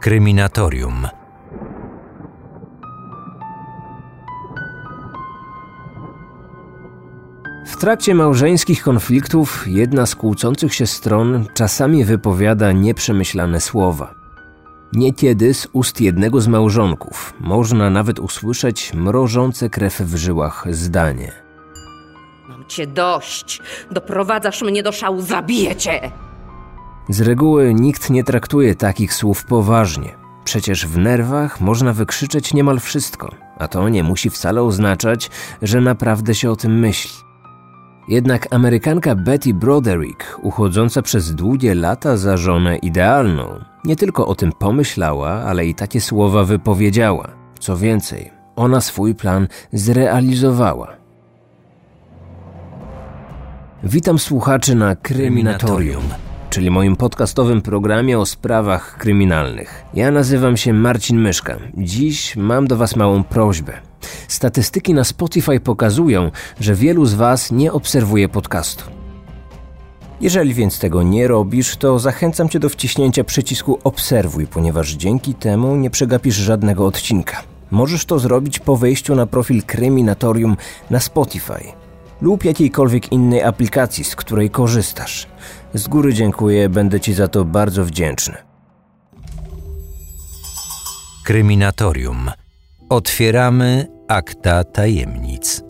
Kryminatorium. W trakcie małżeńskich konfliktów jedna z kłócących się stron czasami wypowiada nieprzemyślane słowa. Niekiedy z ust jednego z małżonków można nawet usłyszeć mrożące krew w żyłach zdanie. Mam cię dość. Doprowadzasz mnie do szału, zabiję cię. Z reguły nikt nie traktuje takich słów poważnie. Przecież w nerwach można wykrzyczeć niemal wszystko, a to nie musi wcale oznaczać, że naprawdę się o tym myśli. Jednak Amerykanka Betty Broderick, uchodząca przez długie lata za żonę idealną, nie tylko o tym pomyślała, ale i takie słowa wypowiedziała. Co więcej, ona swój plan zrealizowała. Witam słuchaczy na Kryminatorium, czyli moim podcastowym programie o sprawach kryminalnych. Ja nazywam się Marcin Myszka. Dziś mam do Was małą prośbę. Statystyki na Spotify pokazują, że wielu z Was nie obserwuje podcastu. Jeżeli więc tego nie robisz, to zachęcam Cię do wciśnięcia przycisku Obserwuj, ponieważ dzięki temu nie przegapisz żadnego odcinka. Możesz to zrobić po wejściu na profil Kryminatorium na Spotify lub jakiejkolwiek innej aplikacji, z której korzystasz. Z góry dziękuję, będę Ci za to bardzo wdzięczny. Kryminatorium. Otwieramy akta tajemnic.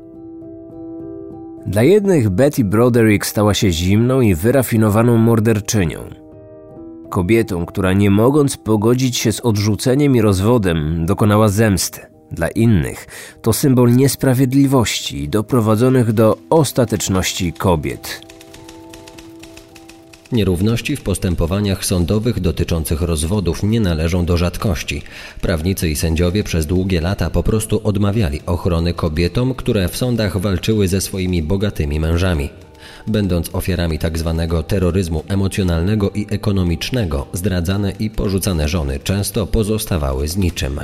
Dla jednych Betty Broderick stała się zimną i wyrafinowaną morderczynią. Kobietą, która nie mogąc pogodzić się z odrzuceniem i rozwodem, dokonała zemsty. Dla innych to symbol niesprawiedliwości doprowadzonych do ostateczności kobiet. Nierówności w postępowaniach sądowych dotyczących rozwodów nie należą do rzadkości. Prawnicy i sędziowie przez długie lata po prostu odmawiali ochrony kobietom, które w sądach walczyły ze swoimi bogatymi mężami. Będąc ofiarami tzw. Tak terroryzmu emocjonalnego i ekonomicznego, zdradzane i porzucane żony często pozostawały z niczym.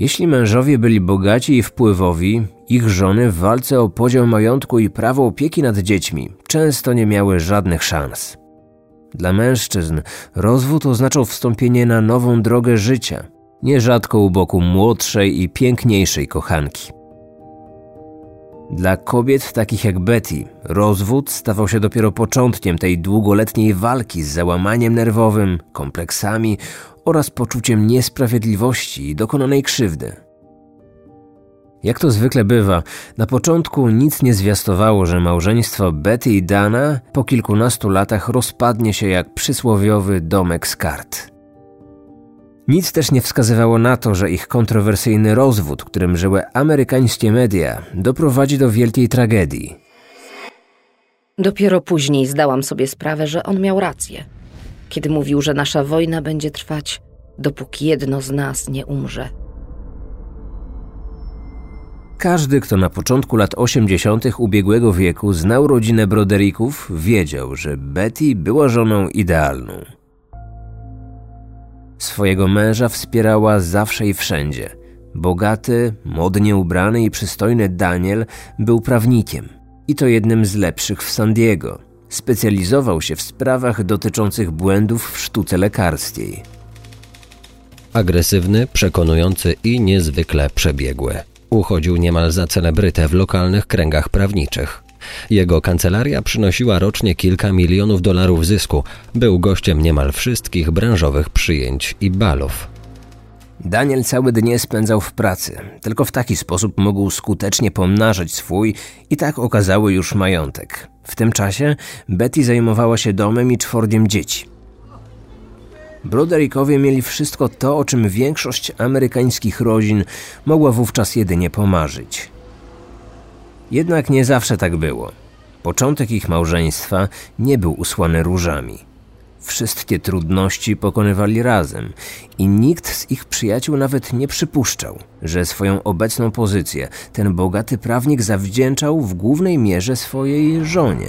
Jeśli mężowie byli bogaci i wpływowi, ich żony w walce o podział majątku i prawo opieki nad dziećmi często nie miały żadnych szans. Dla mężczyzn rozwód oznaczał wstąpienie na nową drogę życia, nierzadko u boku młodszej i piękniejszej kochanki. Dla kobiet takich jak Betty, rozwód stawał się dopiero początkiem tej długoletniej walki z załamaniem nerwowym, kompleksami oraz poczuciem niesprawiedliwości i dokonanej krzywdy. Jak to zwykle bywa, na początku nic nie zwiastowało, że małżeństwo Betty i Dana po kilkunastu latach rozpadnie się jak przysłowiowy domek z kart. Nic też nie wskazywało na to, że ich kontrowersyjny rozwód, którym żyły amerykańskie media, doprowadzi do wielkiej tragedii. Dopiero później zdałam sobie sprawę, że on miał rację, kiedy mówił, że nasza wojna będzie trwać, dopóki jedno z nas nie umrze. Każdy, kto na początku lat 80. ubiegłego wieku znał rodzinę Broderików, wiedział, że Betty była żoną idealną. Swojego męża wspierała zawsze i wszędzie. Bogaty, modnie ubrany i przystojny Daniel był prawnikiem i to jednym z lepszych w San Diego. Specjalizował się w sprawach dotyczących błędów w sztuce lekarskiej. Agresywny, przekonujący i niezwykle przebiegły. Uchodził niemal za celebrytę w lokalnych kręgach prawniczych. Jego kancelaria przynosiła rocznie kilka milionów dolarów zysku. Był gościem niemal wszystkich branżowych przyjęć i balów. Daniel całe dnie spędzał w pracy. Tylko w taki sposób mógł skutecznie pomnażać swój i tak okazały już majątek. W tym czasie Betty zajmowała się domem i czworgiem dzieci. Broderickowie mieli wszystko to, o czym większość amerykańskich rodzin mogła wówczas jedynie pomarzyć. Jednak nie zawsze tak było. Początek ich małżeństwa nie był usłany różami. Wszystkie trudności pokonywali razem i nikt z ich przyjaciół nawet nie przypuszczał, że swoją obecną pozycję ten bogaty prawnik zawdzięczał w głównej mierze swojej żonie.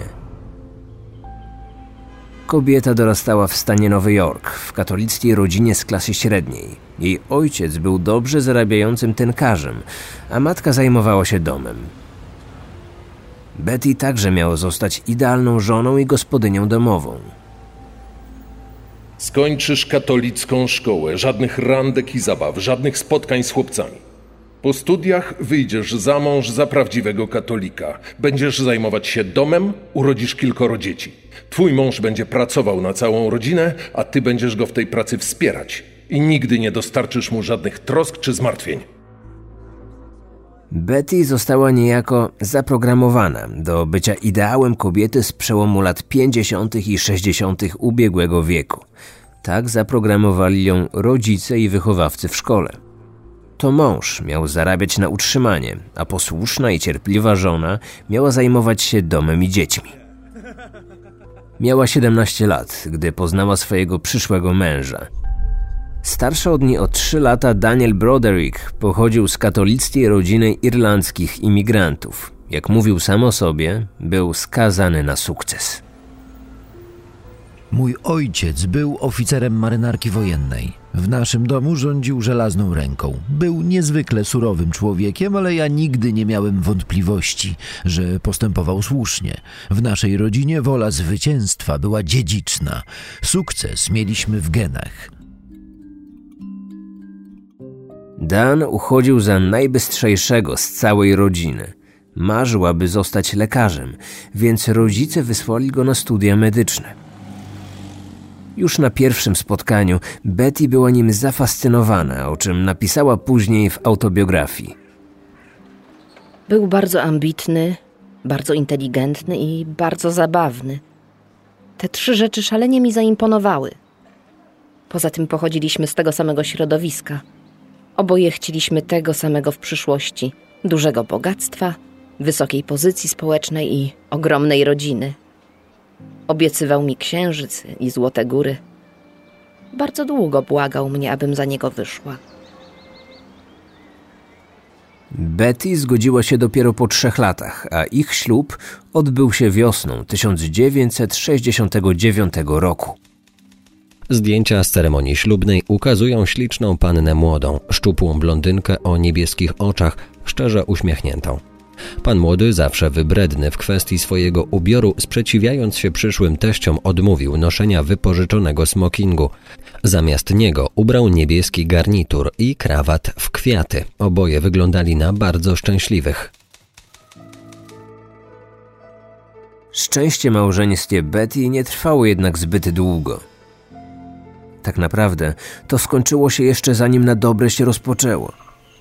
Kobieta dorastała w stanie Nowy Jork, w katolickiej rodzinie z klasy średniej. Jej ojciec był dobrze zarabiającym tynkarzem, a matka zajmowała się domem. Betty także miała zostać idealną żoną i gospodynią domową. Skończysz katolicką szkołę, żadnych randek i zabaw, żadnych spotkań z chłopcami. Po studiach wyjdziesz za mąż za prawdziwego katolika. Będziesz zajmować się domem, urodzisz kilkoro dzieci. Twój mąż będzie pracował na całą rodzinę, a ty będziesz go w tej pracy wspierać. I nigdy nie dostarczysz mu żadnych trosk czy zmartwień. Betty została niejako zaprogramowana do bycia ideałem kobiety z przełomu lat 50. i 60. ubiegłego wieku. Tak zaprogramowali ją rodzice i wychowawcy w szkole. To mąż miał zarabiać na utrzymanie, a posłuszna i cierpliwa żona miała zajmować się domem i dziećmi. Miała 17 lat, gdy poznała swojego przyszłego męża. Starszy od niej o 3 lata Daniel Broderick pochodził z katolickiej rodziny irlandzkich imigrantów. Jak mówił sam o sobie, był skazany na sukces. Mój ojciec był oficerem marynarki wojennej. W naszym domu rządził żelazną ręką. Był niezwykle surowym człowiekiem, ale ja nigdy nie miałem wątpliwości, że postępował słusznie. W naszej rodzinie wola zwycięstwa była dziedziczna. Sukces mieliśmy w genach. Dan uchodził za najbystrzejszego z całej rodziny. Marzył, aby zostać lekarzem, więc rodzice wysłali go na studia medyczne. Już na pierwszym spotkaniu Betty była nim zafascynowana, o czym napisała później w autobiografii. Był bardzo ambitny, bardzo inteligentny i bardzo zabawny. Te trzy rzeczy szalenie mi zaimponowały. Poza tym pochodziliśmy z tego samego środowiska. Oboje chcieliśmy tego samego w przyszłości: dużego bogactwa, wysokiej pozycji społecznej i ogromnej rodziny. Obiecywał mi księżyc i złote góry. Bardzo długo błagał mnie, abym za niego wyszła. Betty zgodziła się dopiero po trzech latach, a ich ślub odbył się wiosną 1969 roku. Zdjęcia z ceremonii ślubnej ukazują śliczną pannę młodą, szczupłą blondynkę o niebieskich oczach, szczerze uśmiechniętą. Pan młody, zawsze wybredny w kwestii swojego ubioru, sprzeciwiając się przyszłym teściom, odmówił noszenia wypożyczonego smokingu. Zamiast niego ubrał niebieski garnitur i krawat w kwiaty. Oboje wyglądali na bardzo szczęśliwych. Szczęście małżeńskie Betty nie trwało jednak zbyt długo. Tak naprawdę to skończyło się jeszcze zanim na dobre się rozpoczęło.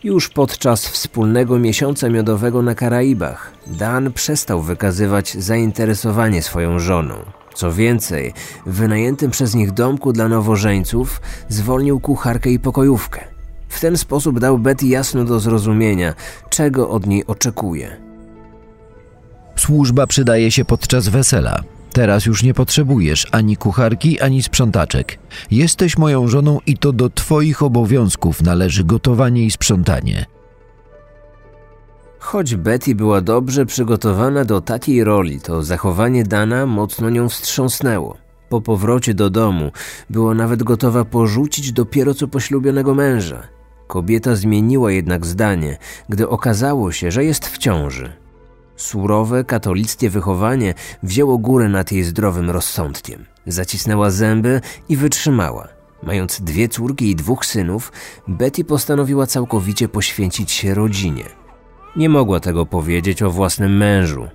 Już podczas wspólnego miesiąca miodowego na Karaibach Dan przestał wykazywać zainteresowanie swoją żoną. Co więcej, w wynajętym przez nich domku dla nowożeńców zwolnił kucharkę i pokojówkę. W ten sposób dał Betty jasno do zrozumienia, czego od niej oczekuje. Służba przydaje się podczas wesela. Teraz już nie potrzebujesz ani kucharki, ani sprzątaczek. Jesteś moją żoną i to do Twoich obowiązków należy gotowanie i sprzątanie. Choć Betty była dobrze przygotowana do takiej roli, to zachowanie Dana mocno nią wstrząsnęło. Po powrocie do domu była nawet gotowa porzucić dopiero co poślubionego męża. Kobieta zmieniła jednak zdanie, gdy okazało się, że jest w ciąży. Surowe, katolickie wychowanie wzięło górę nad jej zdrowym rozsądkiem. Zacisnęła zęby i wytrzymała. Mając dwie córki i dwóch synów, Betty postanowiła całkowicie poświęcić się rodzinie. Nie mogła tego powiedzieć o własnym mężu.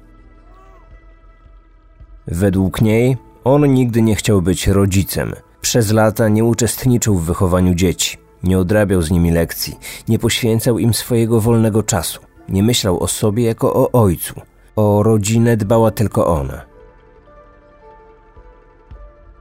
Według niej on nigdy nie chciał być rodzicem. Przez lata nie uczestniczył w wychowaniu dzieci, nie odrabiał z nimi lekcji, nie poświęcał im swojego wolnego czasu. Nie myślał o sobie jako o ojcu. O rodzinę dbała tylko ona.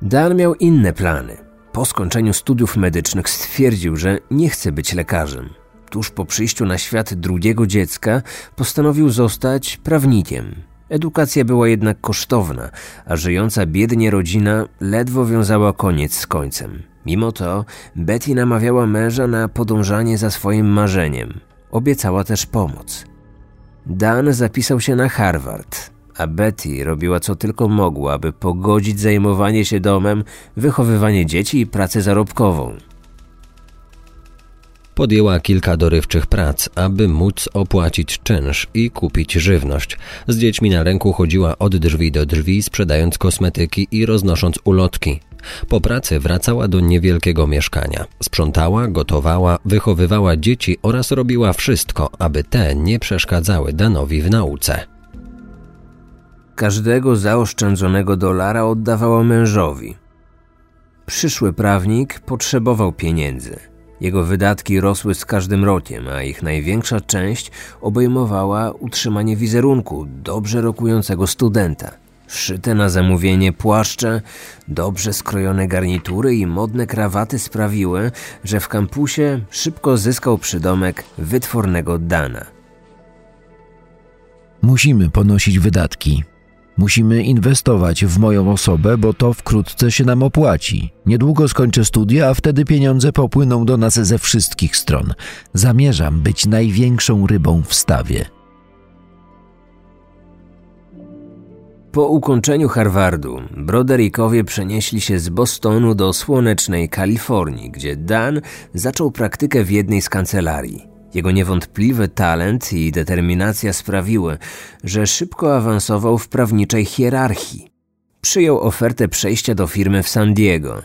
Dan miał inne plany. Po skończeniu studiów medycznych stwierdził, że nie chce być lekarzem. Tuż po przyjściu na świat drugiego dziecka postanowił zostać prawnikiem. Edukacja była jednak kosztowna, a żyjąca biednie rodzina ledwo wiązała koniec z końcem. Mimo to Betty namawiała męża na podążanie za swoim marzeniem. Obiecała też pomoc. Dan zapisał się na Harvard, a Betty robiła co tylko mogła, aby pogodzić zajmowanie się domem, wychowywanie dzieci i pracę zarobkową. Podjęła kilka dorywczych prac, aby móc opłacić czynsz i kupić żywność. Z dziećmi na ręku chodziła od drzwi do drzwi, sprzedając kosmetyki i roznosząc ulotki. Po pracy wracała do niewielkiego mieszkania. Sprzątała, gotowała, wychowywała dzieci oraz robiła wszystko, aby te nie przeszkadzały Danowi w nauce. Każdego zaoszczędzonego dolara oddawała mężowi. Przyszły prawnik potrzebował pieniędzy. Jego wydatki rosły z każdym rokiem, a ich największa część obejmowała utrzymanie wizerunku dobrze rokującego studenta. Szyte na zamówienie płaszcze, dobrze skrojone garnitury i modne krawaty sprawiły, że w kampusie szybko zyskał przydomek wytwornego Dana. Musimy ponosić wydatki. Musimy inwestować w moją osobę, bo to wkrótce się nam opłaci. Niedługo skończę studia, a wtedy pieniądze popłyną do nas ze wszystkich stron. Zamierzam być największą rybą w stawie. Po ukończeniu Harvardu, Broderickowie przenieśli się z Bostonu do słonecznej Kalifornii, gdzie Dan zaczął praktykę w jednej z kancelarii. Jego niewątpliwy talent i determinacja sprawiły, że szybko awansował w prawniczej hierarchii. Przyjął ofertę przejścia do firmy w San Diego.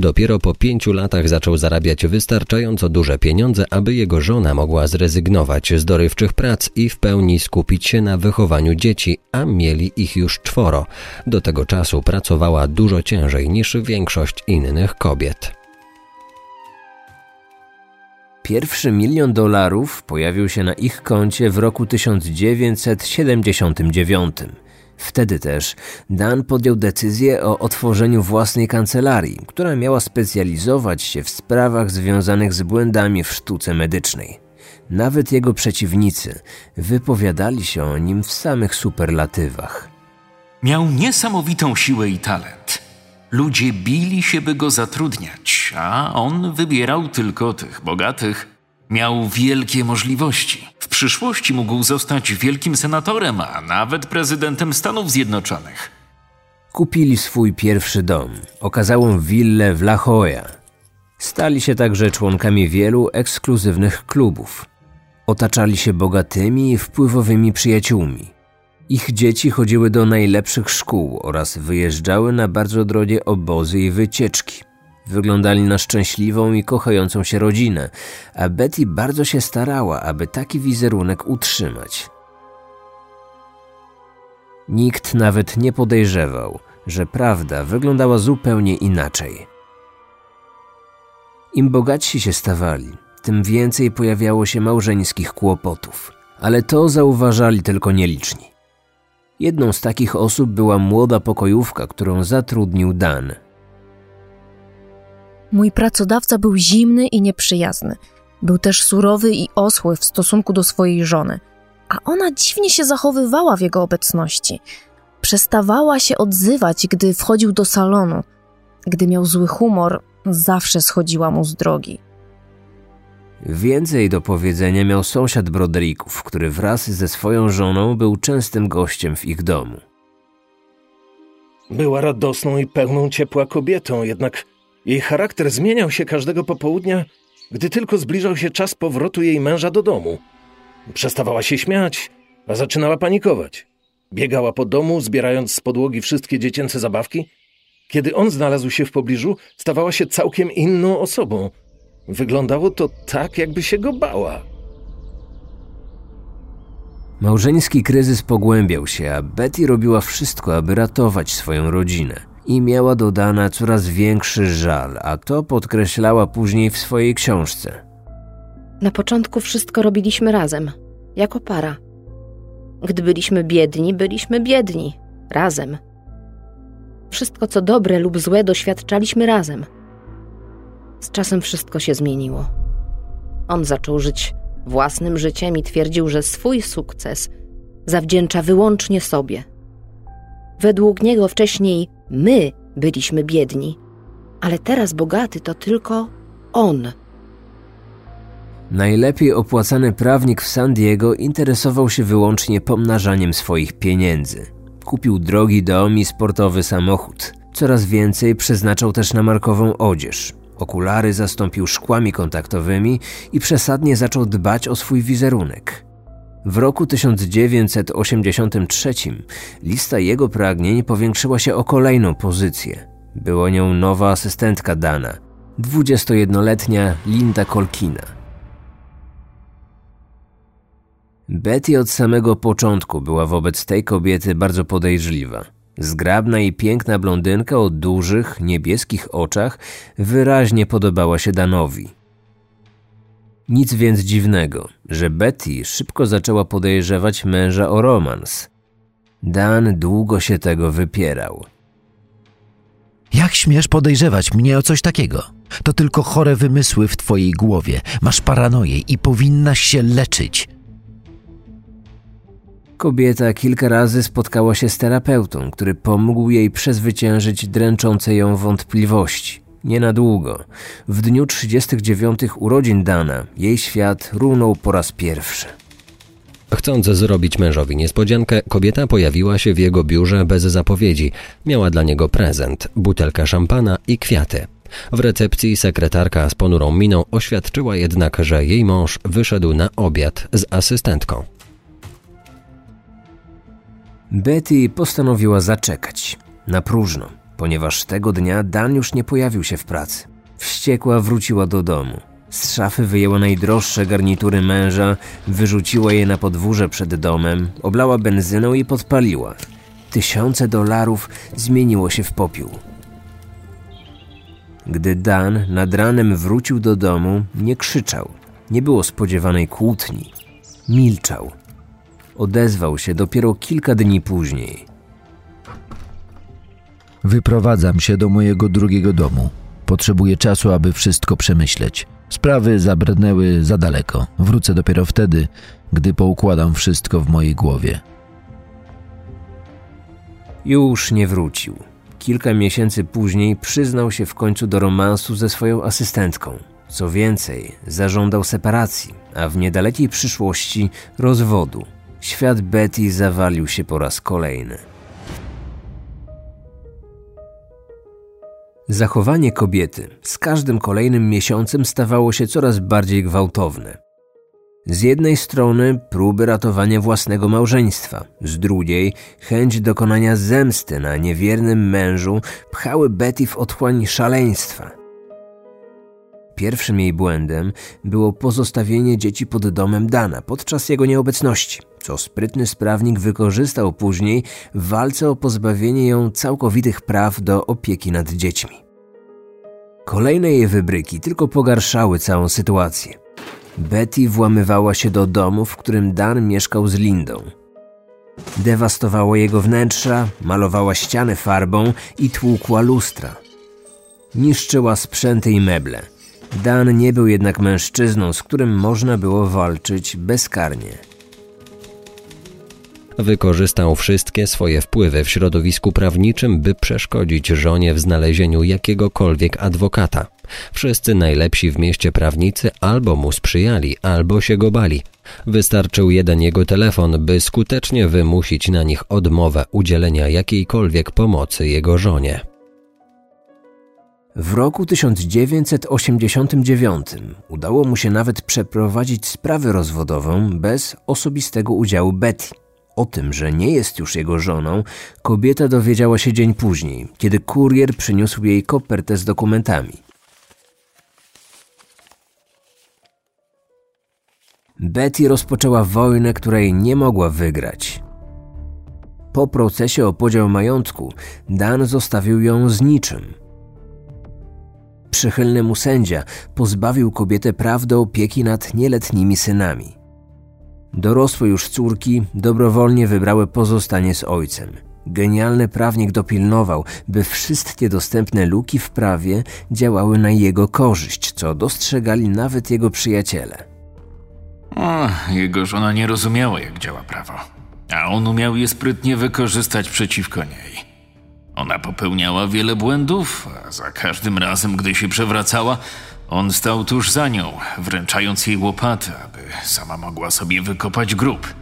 Dopiero po pięciu latach zaczął zarabiać wystarczająco duże pieniądze, aby jego żona mogła zrezygnować z dorywczych prac i w pełni skupić się na wychowaniu dzieci, a mieli ich już czworo. Do tego czasu pracowała dużo ciężej niż większość innych kobiet. Pierwszy milion dolarów pojawił się na ich koncie w roku 1979. Wtedy też Dan podjął decyzję o otworzeniu własnej kancelarii, która miała specjalizować się w sprawach związanych z błędami w sztuce medycznej. Nawet jego przeciwnicy wypowiadali się o nim w samych superlatywach. Miał niesamowitą siłę i talent. Ludzie bili się, by go zatrudniać, a on wybierał tylko tych bogatych. Miał wielkie możliwości. W przyszłości mógł zostać wielkim senatorem, a nawet prezydentem Stanów Zjednoczonych. Kupili swój pierwszy dom, okazałą willę w La Jolla. Stali się także członkami wielu ekskluzywnych klubów. Otaczali się bogatymi i wpływowymi przyjaciółmi. Ich dzieci chodziły do najlepszych szkół oraz wyjeżdżały na bardzo drogie obozy i wycieczki. Wyglądali na szczęśliwą i kochającą się rodzinę, a Betty bardzo się starała, aby taki wizerunek utrzymać. Nikt nawet nie podejrzewał, że prawda wyglądała zupełnie inaczej. Im bogatsi się stawali, tym więcej pojawiało się małżeńskich kłopotów, ale to zauważali tylko nieliczni. Jedną z takich osób była młoda pokojówka, którą zatrudnił Dan. Mój pracodawca był zimny i nieprzyjazny. Był też surowy i osły w stosunku do swojej żony, a ona dziwnie się zachowywała w jego obecności. Przestawała się odzywać, gdy wchodził do salonu. Gdy miał zły humor, zawsze schodziła mu z drogi. Więcej do powiedzenia miał sąsiad Brodericków, który wraz ze swoją żoną był częstym gościem w ich domu. Była radosną i pełną ciepła kobietą, jednak jej charakter zmieniał się każdego popołudnia, gdy tylko zbliżał się czas powrotu jej męża do domu. Przestawała się śmiać, a zaczynała panikować. Biegała po domu, zbierając z podłogi wszystkie dziecięce zabawki. Kiedy on znalazł się w pobliżu, stawała się całkiem inną osobą. Wyglądało to tak, jakby się go bała. Małżeński kryzys pogłębiał się, a Betty robiła wszystko, aby ratować swoją rodzinę. I miała do Dana coraz większy żal, a to podkreślała później w swojej książce. Na początku wszystko robiliśmy razem, jako para. Gdy byliśmy biedni, byliśmy biedni, razem. Wszystko, co dobre lub złe, doświadczaliśmy razem. Z czasem wszystko się zmieniło. On zaczął żyć własnym życiem i twierdził, że swój sukces zawdzięcza wyłącznie sobie. Według niego wcześniej my byliśmy biedni, ale teraz bogaty to tylko on. Najlepiej opłacany prawnik w San Diego interesował się wyłącznie pomnażaniem swoich pieniędzy. Kupił drogi dom i sportowy samochód. Coraz więcej przeznaczał też na markową odzież. Okulary zastąpił szkłami kontaktowymi i przesadnie zaczął dbać o swój wizerunek. W roku 1983 lista jego pragnień powiększyła się o kolejną pozycję. Była nią nowa asystentka Dana, 21-letnia Linda Kolkina. Betty od samego początku była wobec tej kobiety bardzo podejrzliwa. Zgrabna i piękna blondynka o dużych, niebieskich oczach wyraźnie podobała się Danowi. Nic więc dziwnego, że Betty szybko zaczęła podejrzewać męża o romans. Dan długo się tego wypierał. Jak śmiesz podejrzewać mnie o coś takiego? To tylko chore wymysły w twojej głowie. Masz paranoję i powinnaś się leczyć. Kobieta kilka razy spotkała się z terapeutą, który pomógł jej przezwyciężyć dręczące ją wątpliwości. Nie na długo. W dniu 39 urodzin Dana jej świat runął po raz pierwszy. Chcąc zrobić mężowi niespodziankę, kobieta pojawiła się w jego biurze bez zapowiedzi. Miała dla niego prezent, butelkę szampana i kwiaty. W recepcji sekretarka z ponurą miną oświadczyła jednak, że jej mąż wyszedł na obiad z asystentką. Betty postanowiła zaczekać. Na próżno, ponieważ tego dnia Dan już nie pojawił się w pracy. Wściekła wróciła do domu. Z szafy wyjęła najdroższe garnitury męża, wyrzuciła je na podwórze przed domem, oblała benzyną i podpaliła. Tysiące dolarów zmieniło się w popiół. Gdy Dan nad ranem wrócił do domu, nie krzyczał. Nie było spodziewanej kłótni. Milczał. Odezwał się dopiero kilka dni później. Wyprowadzam się do mojego drugiego domu. Potrzebuję czasu, aby wszystko przemyśleć. Sprawy zabrnęły za daleko. Wrócę dopiero wtedy, gdy poukładam wszystko w mojej głowie. Już nie wrócił. Kilka miesięcy później przyznał się w końcu do romansu ze swoją asystentką. Co więcej, zażądał separacji, a w niedalekiej przyszłości rozwodu. Świat Betty zawalił się po raz kolejny. Zachowanie kobiety z każdym kolejnym miesiącem stawało się coraz bardziej gwałtowne. Z jednej strony próby ratowania własnego małżeństwa, z drugiej chęć dokonania zemsty na niewiernym mężu pchały Betty w otchłań szaleństwa. Pierwszym jej błędem było pozostawienie dzieci pod domem Dana podczas jego nieobecności, co sprytny sprawnik wykorzystał później w walce o pozbawienie ją całkowitych praw do opieki nad dziećmi. Kolejne jej wybryki tylko pogarszały całą sytuację. Betty włamywała się do domu, w którym Dan mieszkał z Lindą. Dewastowała jego wnętrza, malowała ściany farbą i tłukła lustra. Niszczyła sprzęty i meble – Dan nie był jednak mężczyzną, z którym można było walczyć bezkarnie. Wykorzystał wszystkie swoje wpływy w środowisku prawniczym, by przeszkodzić żonie w znalezieniu jakiegokolwiek adwokata. Wszyscy najlepsi w mieście prawnicy albo mu sprzyjali, albo się go bali. Wystarczył jeden jego telefon, by skutecznie wymusić na nich odmowę udzielenia jakiejkolwiek pomocy jego żonie. W roku 1989 udało mu się nawet przeprowadzić sprawę rozwodową bez osobistego udziału Betty. O tym, że nie jest już jego żoną, kobieta dowiedziała się dzień później, kiedy kurier przyniósł jej kopertę z dokumentami. Betty rozpoczęła wojnę, której nie mogła wygrać. Po procesie o podział majątku Dan zostawił ją z niczym – Przychylny mu sędzia pozbawił kobietę praw do opieki nad nieletnimi synami. Dorosłe już córki dobrowolnie wybrały pozostanie z ojcem. Genialny prawnik dopilnował, by wszystkie dostępne luki w prawie działały na jego korzyść, co dostrzegali nawet jego przyjaciele. Jego żona nie rozumiała, jak działa prawo, a on umiał je sprytnie wykorzystać przeciwko niej. Ona popełniała wiele błędów, a za każdym razem, gdy się przewracała, on stał tuż za nią, wręczając jej łopatę, aby sama mogła sobie wykopać grób.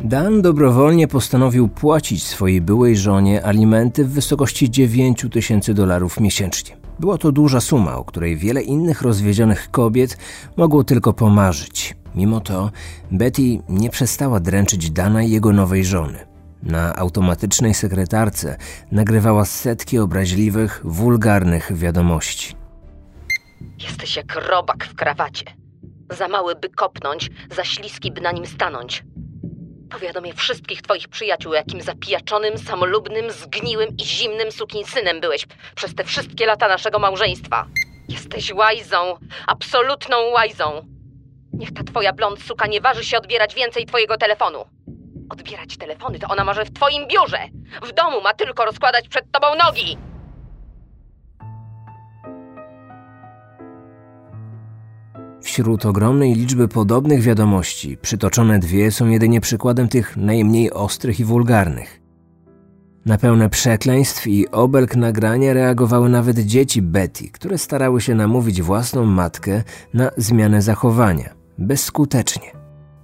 Dan dobrowolnie postanowił płacić swojej byłej żonie alimenty w wysokości 9 tysięcy dolarów miesięcznie. Była to duża suma, o której wiele innych rozwiedzionych kobiet mogło tylko pomarzyć. Mimo to Betty nie przestała dręczyć Dana i jego nowej żony. Na automatycznej sekretarce nagrywała setki obraźliwych, wulgarnych wiadomości. Jesteś jak robak w krawacie. Za mały, by kopnąć, za śliski, by na nim stanąć. Powiadomię wszystkich twoich przyjaciół, jakim zapijaczonym, samolubnym, zgniłym i zimnym sukinsynem byłeś przez te wszystkie lata naszego małżeństwa. Jesteś łajzą, absolutną łajzą. Niech ta twoja blond suka nie waży się odbierać więcej twojego telefonu. Odbierać telefony to ona może w twoim biurze. W domu ma tylko rozkładać przed tobą nogi. Wśród ogromnej liczby podobnych wiadomości, przytoczone dwie są jedynie przykładem tych najmniej ostrych i wulgarnych. Na pełne przekleństw i obelg nagrania reagowały nawet dzieci Betty, które starały się namówić własną matkę na zmianę zachowania, bezskutecznie.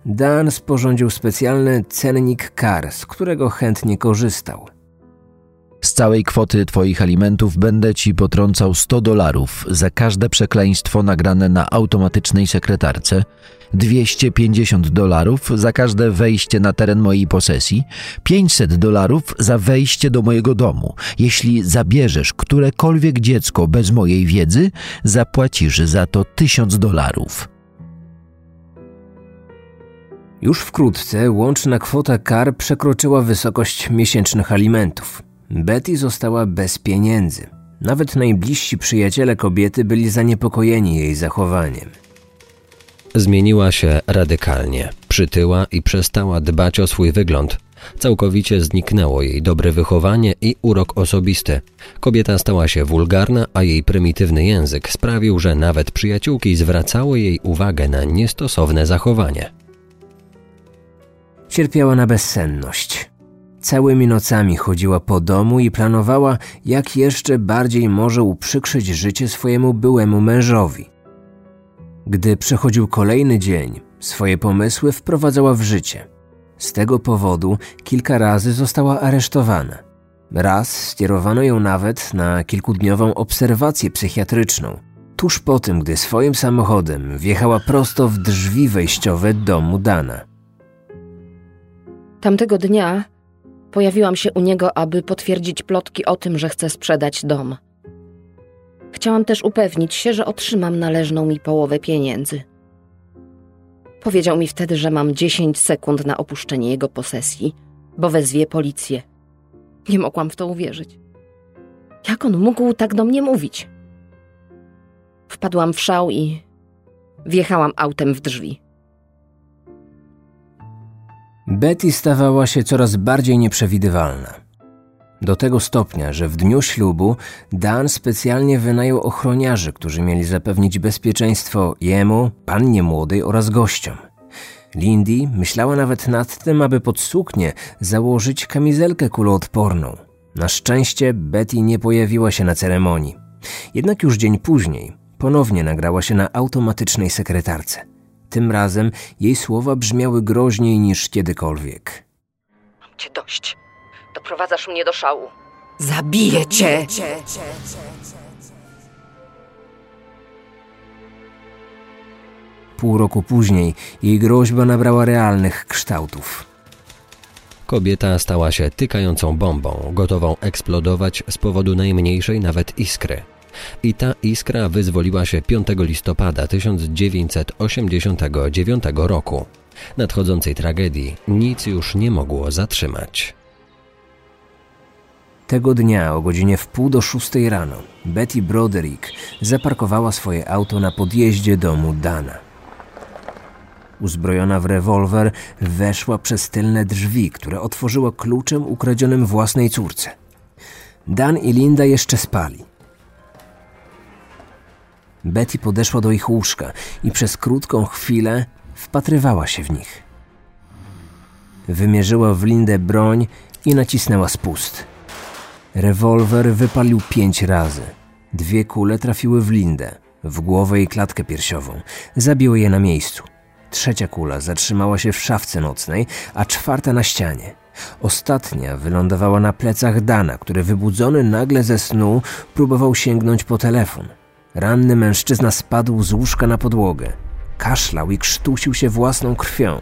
Dan sporządził specjalny cennik kar, z którego chętnie korzystał. Z całej kwoty twoich alimentów będę ci potrącał 100 dolarów za każde przekleństwo nagrane na automatycznej sekretarce, 250 dolarów za każde wejście na teren mojej posesji, 500 dolarów za wejście do mojego domu. Jeśli zabierzesz którekolwiek dziecko bez mojej wiedzy, zapłacisz za to 1000 dolarów. Już wkrótce łączna kwota kar przekroczyła wysokość miesięcznych alimentów. Betty została bez pieniędzy. Nawet najbliżsi przyjaciele kobiety byli zaniepokojeni jej zachowaniem. Zmieniła się radykalnie. Przytyła i przestała dbać o swój wygląd. Całkowicie zniknęło jej dobre wychowanie i urok osobisty. Kobieta stała się wulgarna, a jej prymitywny język sprawił, że nawet przyjaciółki zwracały jej uwagę na niestosowne zachowanie. Cierpiała na bezsenność. Całymi nocami chodziła po domu i planowała, jak jeszcze bardziej może uprzykrzyć życie swojemu byłemu mężowi. Gdy przechodził kolejny dzień, swoje pomysły wprowadzała w życie. Z tego powodu kilka razy została aresztowana. Raz skierowano ją nawet na kilkudniową obserwację psychiatryczną, tuż po tym, gdy swoim samochodem wjechała prosto w drzwi wejściowe domu Dana. Tamtego dnia pojawiłam się u niego, aby potwierdzić plotki o tym, że chcę sprzedać dom. Chciałam też upewnić się, że otrzymam należną mi połowę pieniędzy. Powiedział mi wtedy, że mam 10 sekund na opuszczenie jego posesji, bo wezwie policję. Nie mogłam w to uwierzyć. Jak on mógł tak do mnie mówić? Wpadłam w szał i wjechałam autem w drzwi. Betty stawała się coraz bardziej nieprzewidywalna. Do tego stopnia, że w dniu ślubu Dan specjalnie wynajął ochroniarzy, którzy mieli zapewnić bezpieczeństwo jemu, pannie młodej oraz gościom. Lindy myślała nawet nad tym, aby pod suknię założyć kamizelkę kuloodporną. Na szczęście Betty nie pojawiła się na ceremonii. Jednak już dzień później ponownie nagrała się na automatycznej sekretarce. Tym razem jej słowa brzmiały groźniej niż kiedykolwiek. Mam cię dość. Doprowadzasz mnie do szału. Zabiję cię! Pół roku później jej groźba nabrała realnych kształtów. Kobieta stała się tykającą bombą, gotową eksplodować z powodu najmniejszej nawet iskry. I ta iskra wyzwoliła się 5 listopada 1989 roku. Nadchodzącej tragedii nic już nie mogło zatrzymać. Tego dnia o godzinie w pół do szóstej rano Betty Broderick zaparkowała swoje auto na podjeździe domu Dana. Uzbrojona w rewolwer weszła przez tylne drzwi, które otworzyła kluczem ukradzionym własnej córce. Dan i Linda jeszcze spali. Betty podeszła do ich łóżka i przez krótką chwilę wpatrywała się w nich. Wymierzyła w Lindę broń i nacisnęła spust. Rewolwer wypalił pięć razy. Dwie kule trafiły w Lindę, w głowę i klatkę piersiową. Zabiły je na miejscu. Trzecia kula zatrzymała się w szafce nocnej, a czwarta na ścianie. Ostatnia wylądowała na plecach Dana, który wybudzony nagle ze snu próbował sięgnąć po telefon. Ranny mężczyzna spadł z łóżka na podłogę. Kaszlał i krztusił się własną krwią.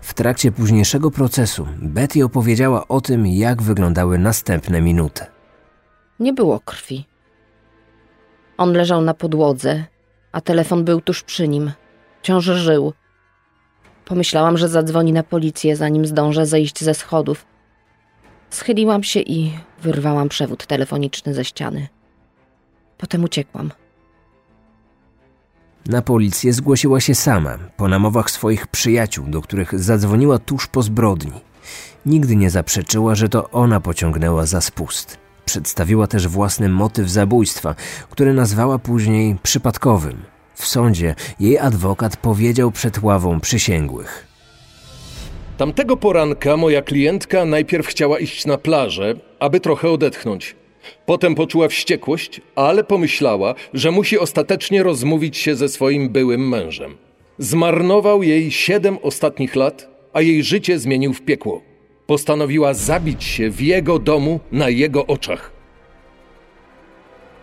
W trakcie późniejszego procesu Betty opowiedziała o tym, jak wyglądały następne minuty. Nie było krwi. On leżał na podłodze, a telefon był tuż przy nim. Wciąż żył. Pomyślałam, że zadzwoni na policję, zanim zdążę zejść ze schodów. Schyliłam się i wyrwałam przewód telefoniczny ze ściany. Potem uciekłam. Na policję zgłosiła się sama, po namowach swoich przyjaciół, do których zadzwoniła tuż po zbrodni. Nigdy nie zaprzeczyła, że to ona pociągnęła za spust. Przedstawiła też własny motyw zabójstwa, który nazwała później przypadkowym. W sądzie jej adwokat powiedział przed ławą przysięgłych. Tamtego poranka moja klientka najpierw chciała iść na plażę, aby trochę odetchnąć. Potem poczuła wściekłość, ale pomyślała, że musi ostatecznie rozmówić się ze swoim byłym mężem. Zmarnował jej siedem ostatnich lat, a jej życie zmienił w piekło. Postanowiła zabić się w jego domu na jego oczach.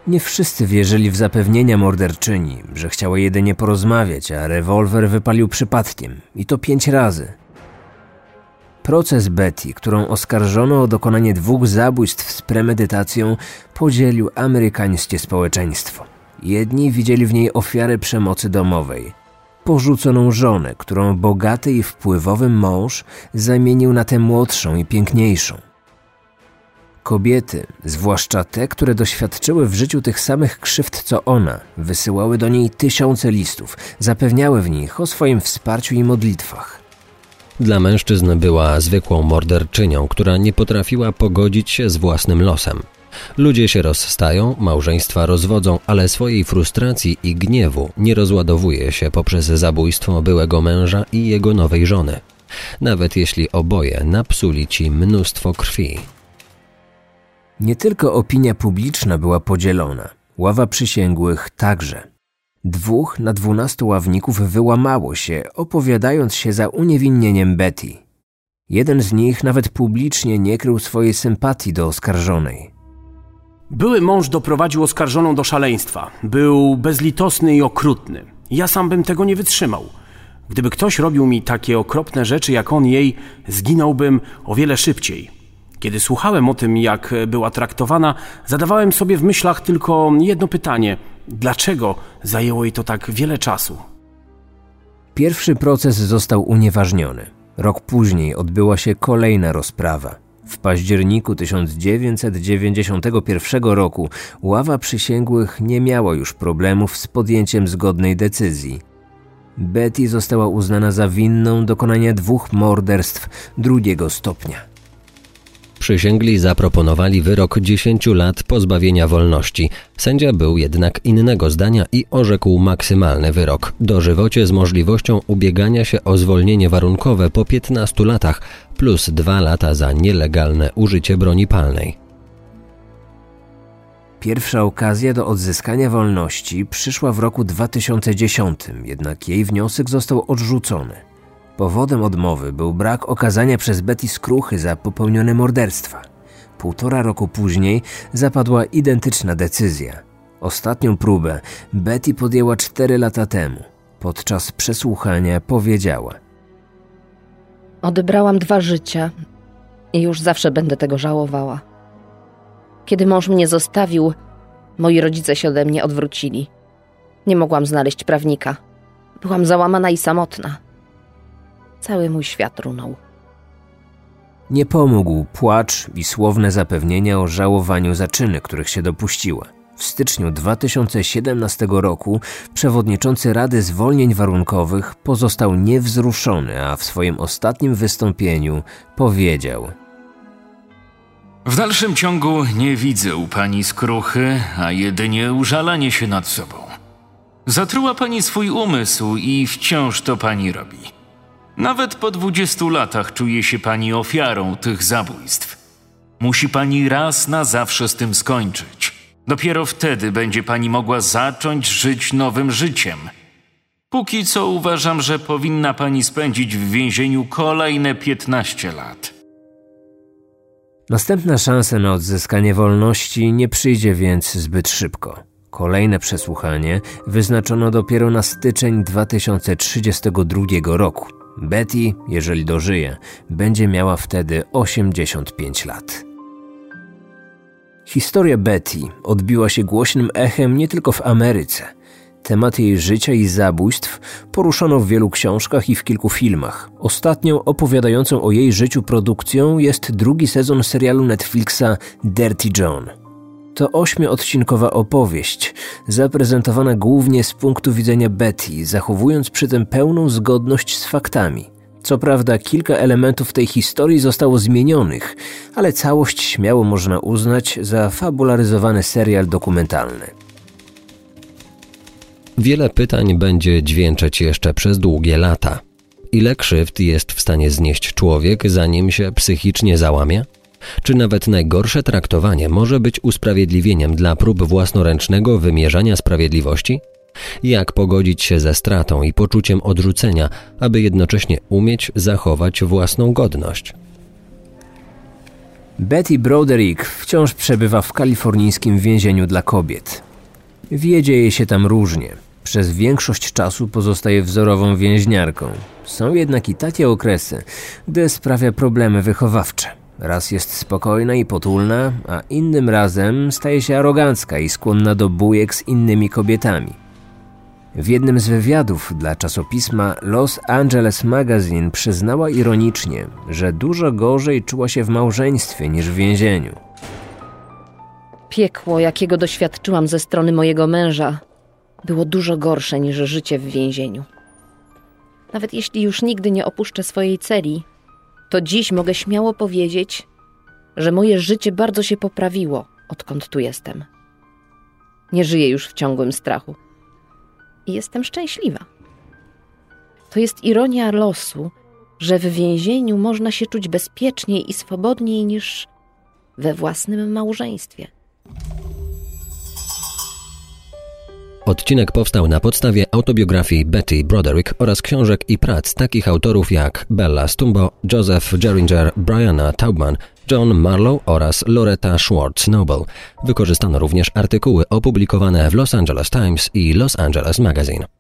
Nie wszyscy wierzyli w zapewnienia morderczyni, że chciała jedynie porozmawiać, a rewolwer wypalił przypadkiem i to pięć razy. Proces Betty, którą oskarżono o dokonanie dwóch zabójstw z premedytacją, podzielił amerykańskie społeczeństwo. Jedni widzieli w niej ofiarę przemocy domowej, porzuconą żonę, którą bogaty i wpływowy mąż zamienił na tę młodszą i piękniejszą. Kobiety, zwłaszcza te, które doświadczyły w życiu tych samych krzywd co ona, wysyłały do niej tysiące listów, zapewniały w nich o swoim wsparciu i modlitwach. Dla mężczyzn była zwykłą morderczynią, która nie potrafiła pogodzić się z własnym losem. Ludzie się rozstają, małżeństwa rozwodzą, ale swojej frustracji i gniewu nie rozładowuje się poprzez zabójstwo byłego męża i jego nowej żony. Nawet jeśli oboje napsuli ci mnóstwo krwi. Nie tylko opinia publiczna była podzielona, ława przysięgłych także. Dwóch na dwunastu ławników wyłamało się, opowiadając się za uniewinnieniem Betty. Jeden z nich nawet publicznie nie krył swojej sympatii do oskarżonej. Były mąż doprowadził oskarżoną do szaleństwa. Był bezlitosny i okrutny. Ja sam bym tego nie wytrzymał. Gdyby ktoś robił mi takie okropne rzeczy jak on jej, zginąłbym o wiele szybciej. Kiedy słuchałem o tym, jak była traktowana, zadawałem sobie w myślach tylko jedno pytanie: dlaczego zajęło jej to tak wiele czasu? Pierwszy proces został unieważniony. Rok później odbyła się kolejna rozprawa. W październiku 1991 roku ława przysięgłych nie miała już problemów z podjęciem zgodnej decyzji. Betty została uznana za winną dokonania dwóch morderstw drugiego stopnia. Przysięgli zaproponowali wyrok 10 lat pozbawienia wolności. Sędzia był jednak innego zdania i orzekł maksymalny wyrok dożywocie z możliwością ubiegania się o zwolnienie warunkowe po 15 latach plus 2 lata za nielegalne użycie broni palnej. Pierwsza okazja do odzyskania wolności przyszła w roku 2010, jednak jej wniosek został odrzucony. Powodem odmowy był brak okazania przez Betty skruchy za popełnione morderstwa. Półtora roku później zapadła identyczna decyzja. Ostatnią próbę Betty podjęła cztery lata temu. Podczas przesłuchania powiedziała: Odebrałam dwa życia i już zawsze będę tego żałowała. Kiedy mąż mnie zostawił, moi rodzice się ode mnie odwrócili. Nie mogłam znaleźć prawnika. Byłam załamana i samotna. Cały mój świat runął. Nie pomógł płacz i słowne zapewnienia o żałowaniu za czyny, których się dopuściła. W styczniu 2017 roku przewodniczący Rady Zwolnień Warunkowych pozostał niewzruszony, a w swoim ostatnim wystąpieniu powiedział: W dalszym ciągu nie widzę u pani skruchy, a jedynie użalanie się nad sobą. Zatruła pani swój umysł i wciąż to pani robi. Nawet po dwudziestu latach czuje się pani ofiarą tych zabójstw. Musi pani raz na zawsze z tym skończyć. Dopiero wtedy będzie pani mogła zacząć żyć nowym życiem. Póki co uważam, że powinna pani spędzić w więzieniu kolejne 15 lat. Następna szansa na odzyskanie wolności nie przyjdzie więc zbyt szybko. Kolejne przesłuchanie wyznaczono dopiero na styczeń 2032 roku. Betty, jeżeli dożyje, będzie miała wtedy 85 lat. Historia Betty odbiła się głośnym echem nie tylko w Ameryce. Temat jej życia i zabójstw poruszono w wielu książkach i w kilku filmach. Ostatnią opowiadającą o jej życiu produkcją jest drugi sezon serialu Netflixa Dirty John. To ośmioodcinkowa opowieść, zaprezentowana głównie z punktu widzenia Betty, zachowując przy tym pełną zgodność z faktami. Co prawda, kilka elementów tej historii zostało zmienionych, ale całość śmiało można uznać za fabularyzowany serial dokumentalny. Wiele pytań będzie dźwięczeć jeszcze przez długie lata. Ile krzywd jest w stanie znieść człowiek, zanim się psychicznie załamie? Czy nawet najgorsze traktowanie może być usprawiedliwieniem dla prób własnoręcznego wymierzania sprawiedliwości? Jak pogodzić się ze stratą i poczuciem odrzucenia, aby jednocześnie umieć zachować własną godność? Betty Broderick wciąż przebywa w kalifornijskim więzieniu dla kobiet. Wiedzie jej się tam różnie. Przez większość czasu pozostaje wzorową więźniarką. Są jednak i takie okresy, gdy sprawia problemy wychowawcze. Raz jest spokojna i potulna, a innym razem staje się arogancka i skłonna do bujek z innymi kobietami. W jednym z wywiadów dla czasopisma Los Angeles Magazine przyznała ironicznie, że dużo gorzej czuła się w małżeństwie niż w więzieniu. Piekło, jakiego doświadczyłam ze strony mojego męża, było dużo gorsze niż życie w więzieniu. Nawet jeśli już nigdy nie opuszczę swojej celi, to dziś mogę śmiało powiedzieć, że moje życie bardzo się poprawiło, odkąd tu jestem. Nie żyję już w ciągłym strachu. I jestem szczęśliwa. To jest ironia losu, że w więzieniu można się czuć bezpieczniej i swobodniej niż we własnym małżeństwie. Odcinek powstał na podstawie autobiografii Betty Broderick oraz książek i prac takich autorów jak Bella Stumbo, Joseph Geringer, Brianna Taubman, John Marlowe oraz Loretta Schwartz-Noble. Wykorzystano również artykuły opublikowane w Los Angeles Times i Los Angeles Magazine.